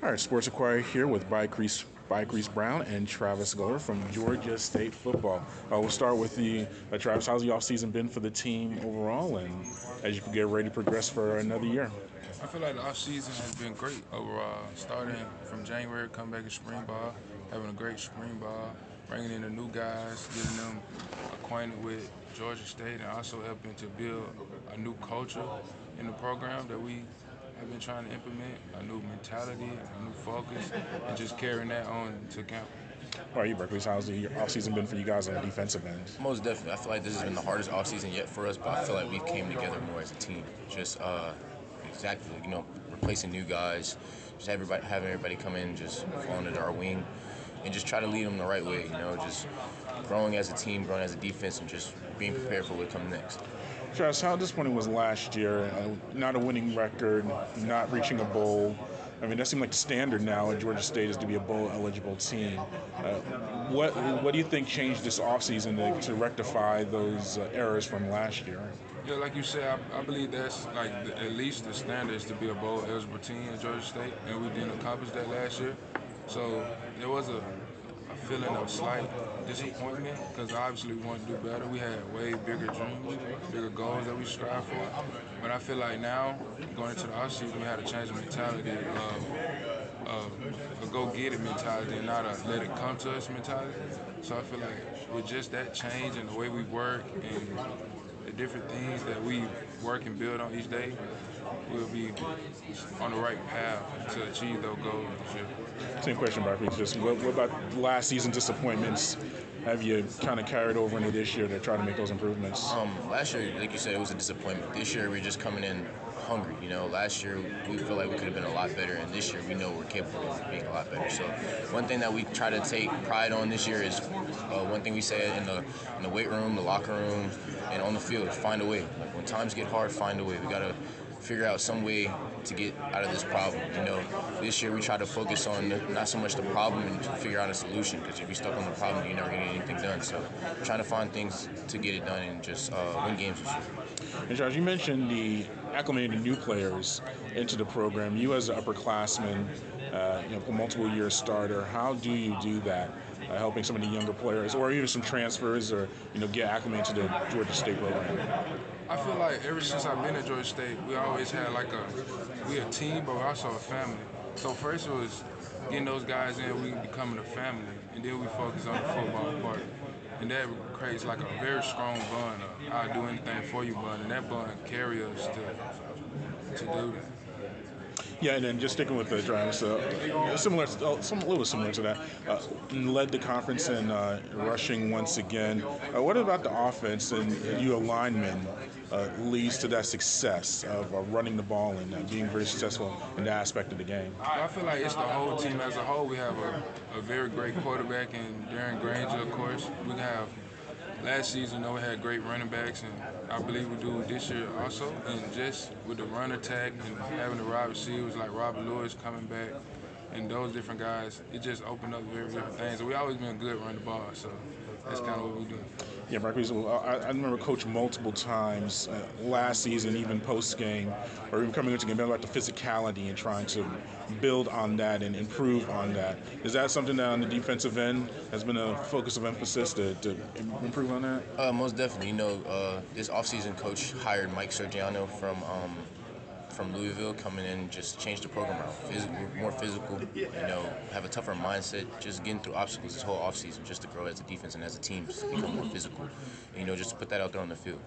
All right, Sports Inquirer here with Bryquice, Bike Reese Brown and Travis Glover from Georgia State Football. Uh, we'll start with the uh, Travis. How's the offseason been for the team overall, and as you get ready to progress for another year? I feel like the offseason has been great overall. Starting from January, coming back in spring ball, having a great spring ball, bringing in the new guys, getting them acquainted with Georgia State, and also helping to build a new culture in the program that we have been trying to implement a new mentality, a new focus, and just carrying that on to camp. How are you, Berkeley? How's the offseason been for you guys on the defensive end? Most definitely. I feel like this has been the hardest offseason yet for us, but I feel like we've came together more as a team. Just uh, exactly, you know, replacing new guys, just everybody having everybody come in, just fall under our wing, and just try to lead them the right way. You know, just growing as a team, growing as a defense, and just being prepared for what comes next. Travis, how disappointing was last year? Uh, not a winning record, not reaching a bowl. I mean, that seemed like the standard now at Georgia State is to be a bowl eligible team. Uh, what what do you think changed this offseason to, to rectify those uh, errors from last year? Yeah, like you said, I, I believe that's like the, at least the standards to be a bowl eligible team at Georgia State, and we didn't accomplish that last year. So there was a feeling of slight disappointment because obviously we want to do better. We had way bigger dreams, bigger goals that we strive for. But I feel like now, going into the offseason, we had to change the mentality of, of a go-get-it mentality and not a let it come to us mentality. So I feel like with just that change and the way we work and the different things that we work and build on each day, we'll be on the right path to achieve those goals this year. Same question, Barkley. Just what, what about last season disappointments? Have you kind of carried over into this year to try to make those improvements? Um, last year, like you said, it was a disappointment. This year, we're just coming in hungry. You know, last year we feel like we could have been a lot better, and this year we know we're capable of being a lot better. So, one thing that we try to take pride on this year is uh, one thing we said in the in the weight room, the locker room, and on the field: find a way. Like when times get hard, find a way. We gotta figure out some way to get out of this problem. You know, this year we try to focus on not so much the problem and figure out a solution. Because if you're stuck on the problem, you're never gonna get anything done. So, trying to find things to get it done and just uh, win games this year. And Josh, you mentioned the acclimating new players into the program. You as an upperclassman, uh, you know, a multiple year starter, how do you do that? Uh, helping some of the younger players, or even some transfers, or you know, get acclimated to the Georgia State program. I feel like ever since I've been at Georgia State, we always had like a we a team, but we're also a family. So first it was getting those guys in, we becoming a family, and then we focus on the football part. And that creates like a very strong bond. I'll do anything for you, bond, and that bond carry us to to do that. Yeah, and then just sticking with the Dragons, uh, similar, uh, some, a little similar to that, uh, led the conference in uh, rushing once again. Uh, what about the offense and you alignment uh, leads to that success of running the ball and being very successful in that aspect of the game? I feel like it's the whole team as a whole. We have a, a very great quarterback in Darren Grainger, of course. We have last season, though, we had great running backs, and I believe we do this year also. And just with the run attack and having the wide receivers like Robert Lewis coming back and those different guys, it just opened up very different things. And we always been good running the ball, so that's kind of what we do. Yeah, Marquise, I, I remember coach multiple times uh, last season, even post game, or even coming into game, about the physicality and trying to build on that and improve on that. Is that something that on the defensive end has been a focus of emphasis to, to improve on that? Uh, most definitely. You know, uh, this offseason coach hired Mike Sergiano from um, from Louisville coming in just change the program around. More physical, you know, have a tougher mindset, just getting through obstacles this whole offseason just to grow as a defense and as a team, just become more physical. And, you know, just to put that out there on the field.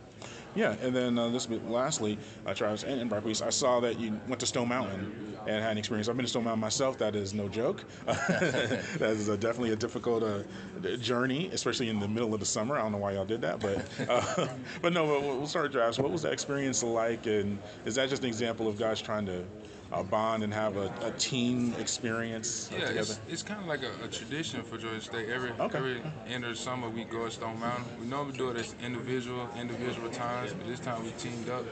Yeah, and then uh, this lastly, uh, Travis and, and Barclays, I saw that you went to Stone Mountain and had an experience. I've been to Stone Mountain myself. That is no joke. that is a, definitely a difficult uh, journey, especially in the middle of the summer. I don't know why y'all did that, but uh, but no. But We'll start, Travis. What was that experience like, and is that just an example of guys trying to uh, bond and have a, a team experience yeah, together? It's, it's kind of like a, a, tradition for Georgia State. Every okay. every end of the summer we go to Stone Mountain. We normally do it as individual individual times, but this time we teamed up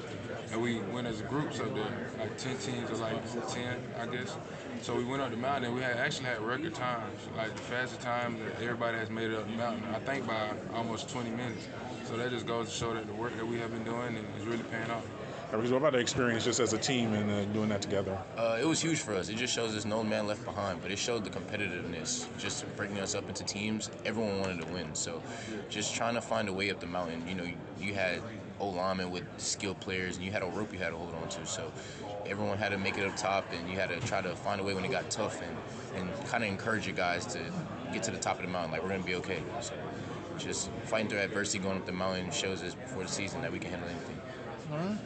and we went as groups up there, like 10 teams or like 10, I guess. So we went up the mountain and we had actually had record times, like the fastest time that everybody has made it up the mountain, I think by almost 20 minutes. So that just goes to show that the work that we have been doing is really paying off. Because what about the experience just as a team and uh, doing that together? Uh, it was huge for us. It just shows there's no man left behind, but it showed the competitiveness, just breaking us up into teams. Everyone wanted to win, so just trying to find a way up the mountain. You know, you, you had old linemen with skilled players, and you had a rope you had to hold on to. So everyone had to make it up top, and you had to try to find a way when it got tough, and and kind of encourage your guys to get to the top of the mountain. Like we're gonna be okay. So just fighting through adversity, going up the mountain shows us before the season that we can handle anything. All right.